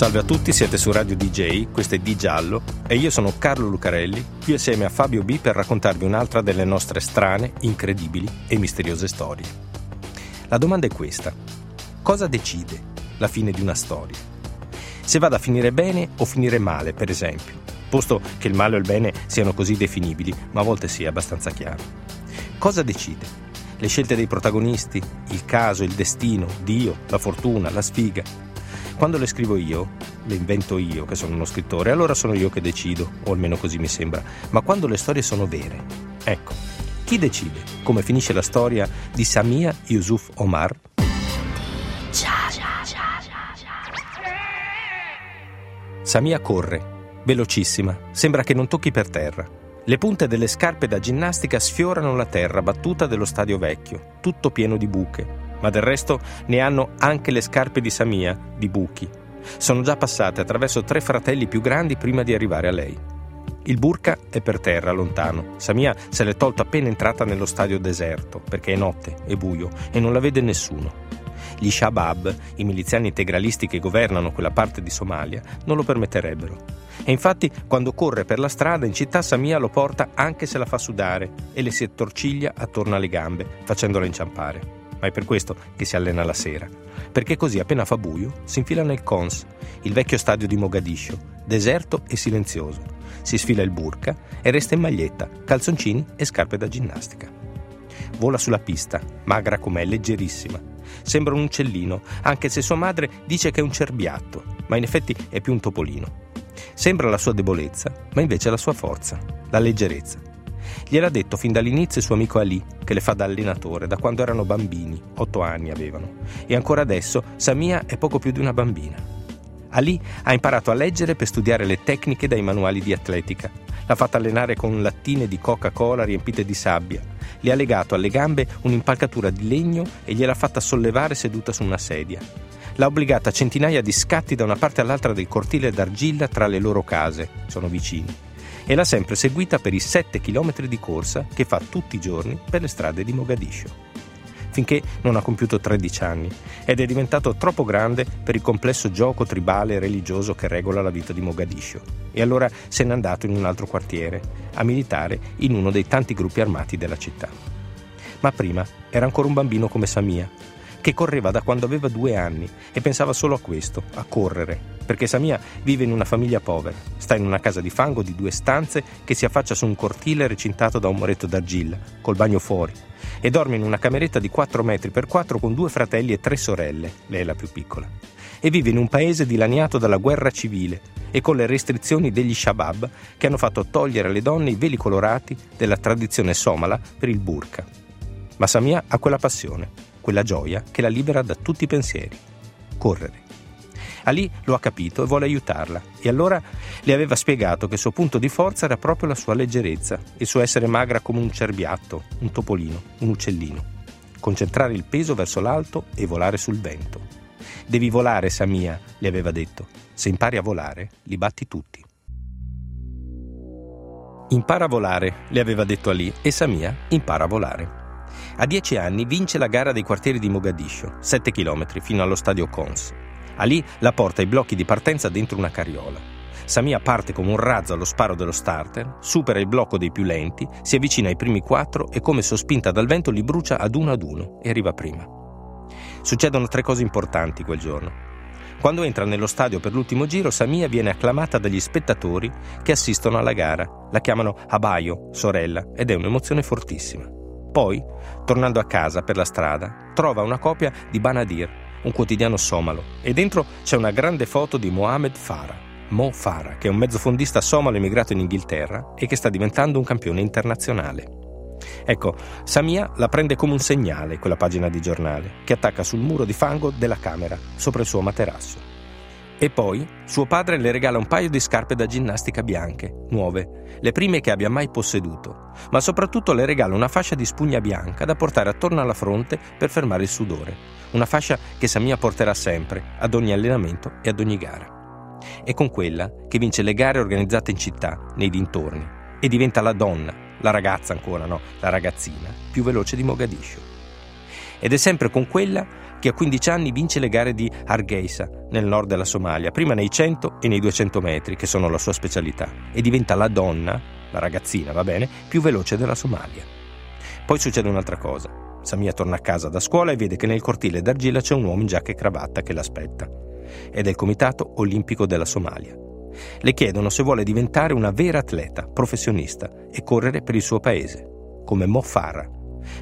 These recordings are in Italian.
Salve a tutti, siete su Radio DJ, questo è Di Giallo e io sono Carlo Lucarelli, qui assieme a Fabio B per raccontarvi un'altra delle nostre strane, incredibili e misteriose storie. La domanda è questa. Cosa decide la fine di una storia? Se vada a finire bene o finire male, per esempio, posto che il male o il bene siano così definibili, ma a volte sia abbastanza chiaro. Cosa decide? Le scelte dei protagonisti, il caso, il destino, Dio, la fortuna, la sfiga, quando le scrivo io, le invento io che sono uno scrittore, allora sono io che decido, o almeno così mi sembra. Ma quando le storie sono vere, ecco, chi decide come finisce la storia di Samia Yusuf Omar? Samia corre, velocissima, sembra che non tocchi per terra. Le punte delle scarpe da ginnastica sfiorano la terra battuta dello stadio vecchio, tutto pieno di buche, ma del resto ne hanno anche le scarpe di Samia, di buchi. Sono già passate attraverso tre fratelli più grandi prima di arrivare a lei. Il burka è per terra, lontano. Samia se l'è tolto appena entrata nello stadio deserto, perché è notte, è buio e non la vede nessuno. Gli Shabab, i miliziani integralisti che governano quella parte di Somalia, non lo permetterebbero. E infatti, quando corre per la strada in città, Samia lo porta anche se la fa sudare e le si attorciglia attorno alle gambe, facendola inciampare ma è per questo che si allena la sera. Perché così appena fa buio si infila nel Cons, il vecchio stadio di Mogadiscio, deserto e silenzioso. Si sfila il burka e resta in maglietta, calzoncini e scarpe da ginnastica. Vola sulla pista, magra com'è, leggerissima. Sembra un uccellino, anche se sua madre dice che è un cerbiatto, ma in effetti è più un topolino. Sembra la sua debolezza, ma invece la sua forza, la leggerezza. Gliel'ha detto fin dall'inizio il suo amico Ali, che le fa da allenatore, da quando erano bambini, otto anni avevano. E ancora adesso Samia è poco più di una bambina. Ali ha imparato a leggere per studiare le tecniche dai manuali di atletica. L'ha fatta allenare con lattine di Coca-Cola riempite di sabbia. Le ha legato alle gambe un'impalcatura di legno e gliel'ha fatta sollevare seduta su una sedia. L'ha obbligata a centinaia di scatti da una parte all'altra del cortile d'argilla tra le loro case, sono vicini e l'ha sempre seguita per i 7 km di corsa che fa tutti i giorni per le strade di Mogadiscio. Finché non ha compiuto 13 anni ed è diventato troppo grande per il complesso gioco tribale e religioso che regola la vita di Mogadiscio. E allora se n'è andato in un altro quartiere, a militare in uno dei tanti gruppi armati della città. Ma prima era ancora un bambino come Samia, che correva da quando aveva due anni e pensava solo a questo, a correre, perché Samia vive in una famiglia povera, sta in una casa di fango di due stanze che si affaccia su un cortile recintato da un muretto d'argilla, col bagno fuori, e dorme in una cameretta di 4 metri per 4 con due fratelli e tre sorelle, lei è la più piccola, e vive in un paese dilaniato dalla guerra civile e con le restrizioni degli Shabab che hanno fatto togliere alle donne i veli colorati della tradizione somala per il burqa. Ma Samia ha quella passione, quella gioia che la libera da tutti i pensieri. Correre. Ali lo ha capito e vuole aiutarla e allora le aveva spiegato che il suo punto di forza era proprio la sua leggerezza, il suo essere magra come un cerbiatto, un topolino, un uccellino. Concentrare il peso verso l'alto e volare sul vento. Devi volare, Samia, le aveva detto. Se impari a volare, li batti tutti. Impara a volare, le aveva detto Ali, e Samia impara a volare. A dieci anni vince la gara dei quartieri di Mogadiscio, 7 km fino allo stadio Cons. Ali la porta ai blocchi di partenza dentro una carriola. Samia parte come un razzo allo sparo dello starter, supera il blocco dei più lenti, si avvicina ai primi quattro e come sospinta dal vento li brucia ad uno ad uno e arriva prima. Succedono tre cose importanti quel giorno. Quando entra nello stadio per l'ultimo giro, Samia viene acclamata dagli spettatori che assistono alla gara. La chiamano Abayo, sorella, ed è un'emozione fortissima. Poi, tornando a casa per la strada, trova una copia di Banadir, un quotidiano somalo, e dentro c'è una grande foto di Mohamed Farah, Mo Farah, che è un mezzofondista somalo emigrato in Inghilterra e che sta diventando un campione internazionale. Ecco, Samia la prende come un segnale quella pagina di giornale, che attacca sul muro di fango della camera, sopra il suo materasso. E poi suo padre le regala un paio di scarpe da ginnastica bianche, nuove, le prime che abbia mai posseduto, ma soprattutto le regala una fascia di spugna bianca da portare attorno alla fronte per fermare il sudore, una fascia che Samia porterà sempre, ad ogni allenamento e ad ogni gara. È con quella che vince le gare organizzate in città, nei dintorni, e diventa la donna, la ragazza ancora, no, la ragazzina, più veloce di Mogadiscio. Ed è sempre con quella che a 15 anni vince le gare di Hargeisa, nel nord della Somalia, prima nei 100 e nei 200 metri, che sono la sua specialità, e diventa la donna, la ragazzina, va bene, più veloce della Somalia. Poi succede un'altra cosa. Samia torna a casa da scuola e vede che nel cortile d'argilla c'è un uomo in giacca e cravatta che l'aspetta. È del Comitato Olimpico della Somalia. Le chiedono se vuole diventare una vera atleta, professionista, e correre per il suo paese, come Mo Farah.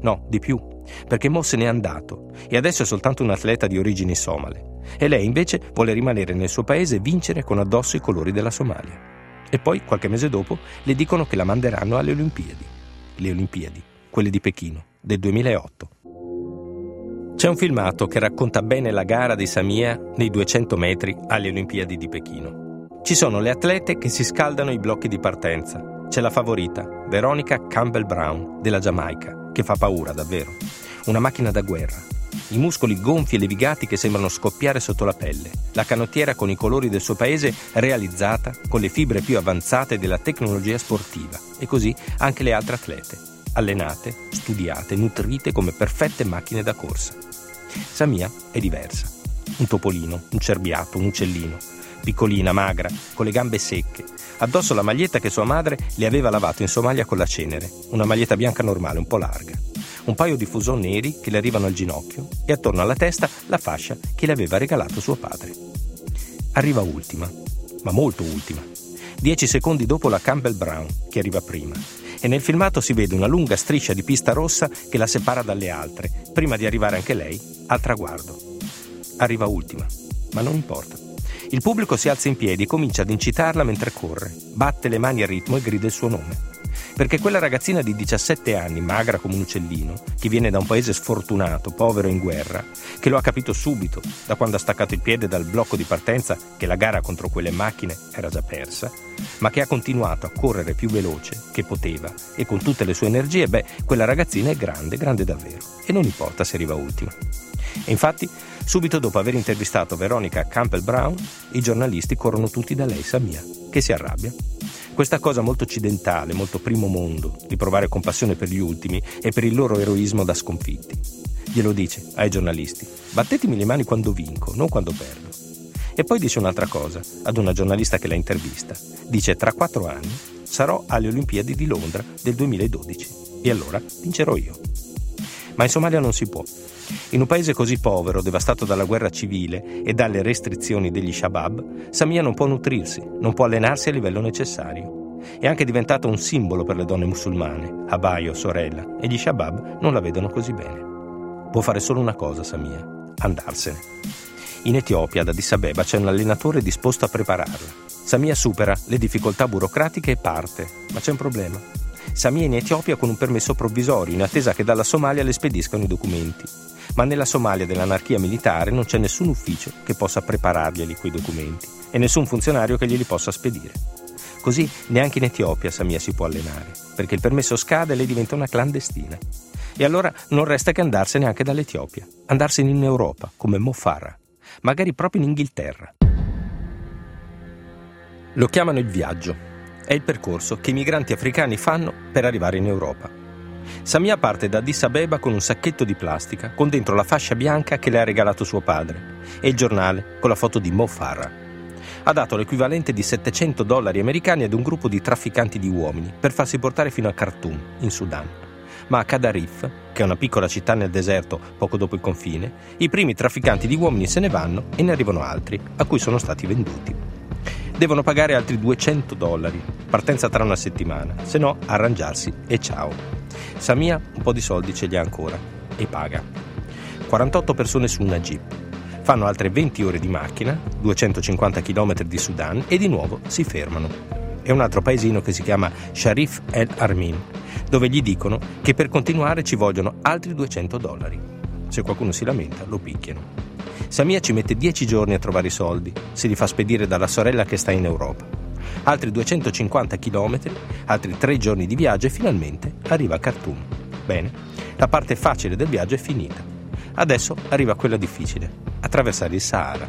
No, di più, perché Mo se n'è andato e adesso è soltanto un atleta di origini somale. E lei invece vuole rimanere nel suo paese e vincere con addosso i colori della Somalia. E poi, qualche mese dopo, le dicono che la manderanno alle Olimpiadi. Le Olimpiadi, quelle di Pechino, del 2008. C'è un filmato che racconta bene la gara di Samia nei 200 metri alle Olimpiadi di Pechino. Ci sono le atlete che si scaldano i blocchi di partenza. C'è la favorita, Veronica Campbell Brown, della Giamaica, che fa paura davvero. Una macchina da guerra. I muscoli gonfi e levigati che sembrano scoppiare sotto la pelle. La canottiera con i colori del suo paese realizzata con le fibre più avanzate della tecnologia sportiva. E così anche le altre atlete. Allenate, studiate, nutrite come perfette macchine da corsa. Samia è diversa. Un topolino, un cerbiato, un uccellino. Piccolina, magra, con le gambe secche, addosso la maglietta che sua madre le aveva lavato in Somalia con la cenere, una maglietta bianca normale, un po' larga, un paio di fuson neri che le arrivano al ginocchio e attorno alla testa la fascia che le aveva regalato suo padre. Arriva ultima, ma molto ultima, dieci secondi dopo la Campbell Brown, che arriva prima, e nel filmato si vede una lunga striscia di pista rossa che la separa dalle altre, prima di arrivare anche lei al traguardo. Arriva ultima, ma non importa. Il pubblico si alza in piedi e comincia ad incitarla mentre corre, batte le mani a ritmo e grida il suo nome. Perché quella ragazzina di 17 anni, magra come un uccellino, che viene da un paese sfortunato, povero in guerra, che lo ha capito subito da quando ha staccato il piede dal blocco di partenza che la gara contro quelle macchine era già persa, ma che ha continuato a correre più veloce che poteva e con tutte le sue energie, beh, quella ragazzina è grande, grande davvero, e non importa se arriva ultima. E infatti, subito dopo aver intervistato Veronica Campbell Brown, i giornalisti corrono tutti da lei, Samia, che si arrabbia. Questa cosa molto occidentale, molto primo mondo, di provare compassione per gli ultimi e per il loro eroismo da sconfitti. Glielo dice ai giornalisti, battetemi le mani quando vinco, non quando perdo. E poi dice un'altra cosa ad una giornalista che la intervista. Dice, tra quattro anni sarò alle Olimpiadi di Londra del 2012 e allora vincerò io. Ma in Somalia non si può. In un paese così povero, devastato dalla guerra civile e dalle restrizioni degli Shabab, Samia non può nutrirsi, non può allenarsi a livello necessario. È anche diventato un simbolo per le donne musulmane, Abayo, sorella, e gli Shabab non la vedono così bene. Può fare solo una cosa, Samia, andarsene. In Etiopia, ad Addis Abeba, c'è un allenatore disposto a prepararla. Samia supera le difficoltà burocratiche e parte, ma c'è un problema. Samia è in Etiopia con un permesso provvisorio in attesa che dalla Somalia le spediscano i documenti ma nella Somalia dell'anarchia militare non c'è nessun ufficio che possa prepararglieli quei documenti e nessun funzionario che glieli possa spedire. Così neanche in Etiopia Samia si può allenare, perché il permesso scade e lei diventa una clandestina. E allora non resta che andarsene anche dall'Etiopia, andarsene in Europa, come Mo Farah, magari proprio in Inghilterra. Lo chiamano il viaggio. È il percorso che i migranti africani fanno per arrivare in Europa. Samia parte da Addis Abeba con un sacchetto di plastica con dentro la fascia bianca che le ha regalato suo padre e il giornale con la foto di Mo Farah. Ha dato l'equivalente di 700 dollari americani ad un gruppo di trafficanti di uomini per farsi portare fino a Khartoum, in Sudan. Ma a Kadarif, che è una piccola città nel deserto poco dopo il confine, i primi trafficanti di uomini se ne vanno e ne arrivano altri, a cui sono stati venduti. Devono pagare altri 200 dollari, partenza tra una settimana, se no arrangiarsi e ciao. Samia un po' di soldi ce li ha ancora e paga. 48 persone su una jeep. Fanno altre 20 ore di macchina, 250 km di Sudan e di nuovo si fermano. È un altro paesino che si chiama Sharif El Armin, dove gli dicono che per continuare ci vogliono altri 200 dollari. Se qualcuno si lamenta, lo picchiano. Samia ci mette 10 giorni a trovare i soldi, se li fa spedire dalla sorella che sta in Europa. Altri 250 km, altri 3 giorni di viaggio e finalmente arriva a Khartoum. Bene, la parte facile del viaggio è finita. Adesso arriva quella difficile, attraversare il Sahara.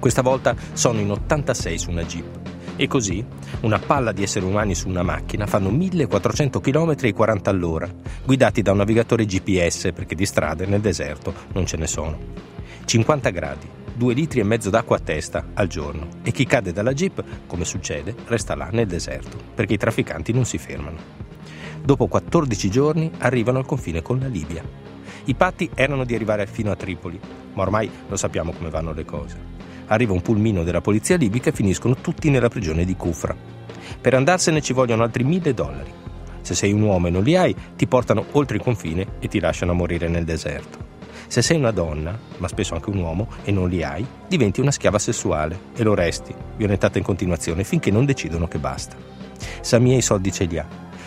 Questa volta sono in 86 su una jeep. E così, una palla di esseri umani su una macchina fanno 1400 km e 40 all'ora, guidati da un navigatore GPS perché di strade nel deserto non ce ne sono. 50 gradi, 2 litri e mezzo d'acqua a testa al giorno e chi cade dalla jeep, come succede, resta là nel deserto perché i trafficanti non si fermano. Dopo 14 giorni arrivano al confine con la Libia. I patti erano di arrivare fino a Tripoli, ma ormai lo sappiamo come vanno le cose arriva un pulmino della polizia libica e finiscono tutti nella prigione di Kufra. Per andarsene ci vogliono altri mille dollari. Se sei un uomo e non li hai, ti portano oltre il confine e ti lasciano morire nel deserto. Se sei una donna, ma spesso anche un uomo, e non li hai, diventi una schiava sessuale e lo resti, violentata in continuazione, finché non decidono che basta. Samia i soldi ce li ha.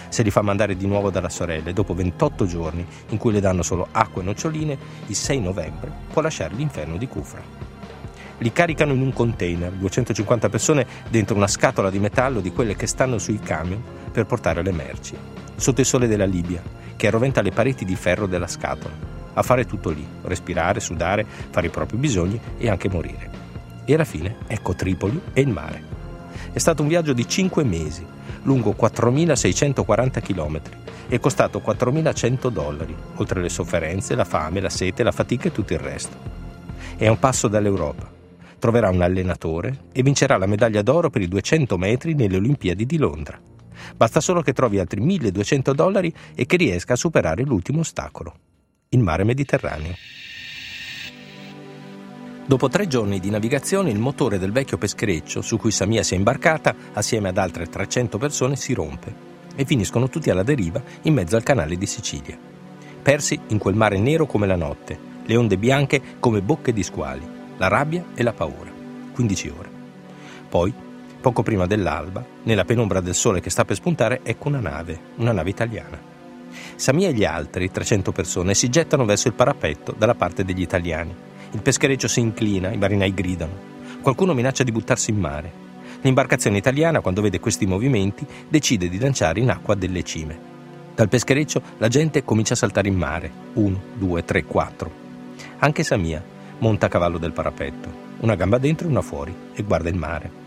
Se li fa mandare di nuovo dalla sorella e dopo 28 giorni, in cui le danno solo acqua e noccioline, il 6 novembre può lasciare l'inferno di Kufra li caricano in un container, 250 persone dentro una scatola di metallo di quelle che stanno sui camion per portare le merci, sotto il sole della Libia, che arroventa le pareti di ferro della scatola, a fare tutto lì, respirare, sudare, fare i propri bisogni e anche morire. E alla fine ecco Tripoli e il mare. È stato un viaggio di 5 mesi, lungo 4.640 km e costato 4.100 dollari, oltre le sofferenze, la fame, la sete, la fatica e tutto il resto. È un passo dall'Europa troverà un allenatore e vincerà la medaglia d'oro per i 200 metri nelle Olimpiadi di Londra. Basta solo che trovi altri 1200 dollari e che riesca a superare l'ultimo ostacolo, il mare Mediterraneo. Dopo tre giorni di navigazione il motore del vecchio peschereccio su cui Samia si è imbarcata assieme ad altre 300 persone si rompe e finiscono tutti alla deriva in mezzo al canale di Sicilia. Persi in quel mare nero come la notte, le onde bianche come bocche di squali la rabbia e la paura. 15 ore. Poi, poco prima dell'alba, nella penombra del sole che sta per spuntare, ecco una nave, una nave italiana. Samia e gli altri, 300 persone, si gettano verso il parapetto dalla parte degli italiani. Il peschereccio si inclina, i marinai gridano. Qualcuno minaccia di buttarsi in mare. L'imbarcazione italiana, quando vede questi movimenti, decide di lanciare in acqua delle cime. Dal peschereccio la gente comincia a saltare in mare. Uno, due, tre, quattro. Anche Samia, monta a cavallo del parapetto, una gamba dentro e una fuori, e guarda il mare.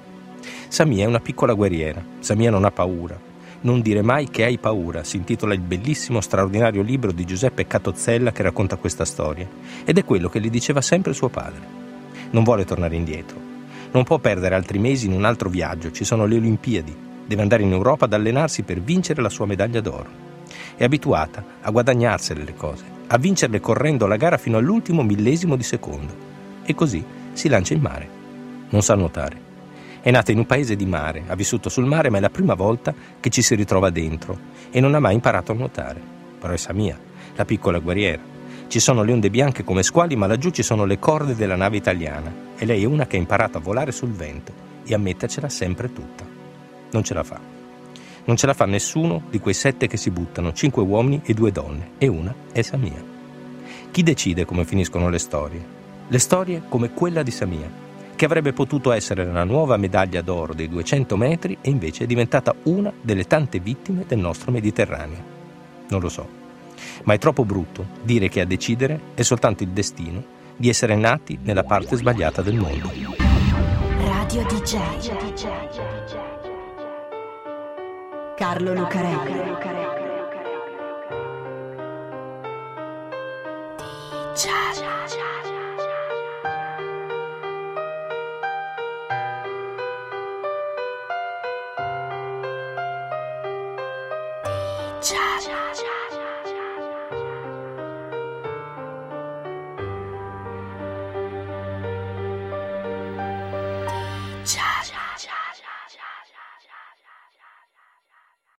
Samia è una piccola guerriera, Samia non ha paura. Non dire mai che hai paura, si intitola il bellissimo, straordinario libro di Giuseppe Catozzella che racconta questa storia, ed è quello che gli diceva sempre suo padre. Non vuole tornare indietro, non può perdere altri mesi in un altro viaggio, ci sono le Olimpiadi, deve andare in Europa ad allenarsi per vincere la sua medaglia d'oro. È abituata a guadagnarsele le cose, a vincerle correndo la gara fino all'ultimo millesimo di secondo. E così si lancia in mare. Non sa nuotare. È nata in un paese di mare, ha vissuto sul mare, ma è la prima volta che ci si ritrova dentro e non ha mai imparato a nuotare. Però è Samia, la piccola guerriera. Ci sono le onde bianche come squali, ma laggiù ci sono le corde della nave italiana e lei è una che ha imparato a volare sul vento e a mettercela sempre tutta. Non ce la fa. Non ce la fa nessuno di quei sette che si buttano, cinque uomini e due donne, e una è Samia. Chi decide come finiscono le storie? Le storie come quella di Samia, che avrebbe potuto essere la nuova medaglia d'oro dei 200 metri e invece è diventata una delle tante vittime del nostro Mediterraneo. Non lo so, ma è troppo brutto dire che a decidere è soltanto il destino di essere nati nella parte sbagliata del mondo. Radio DJ. Carlo Lucarelli. Cha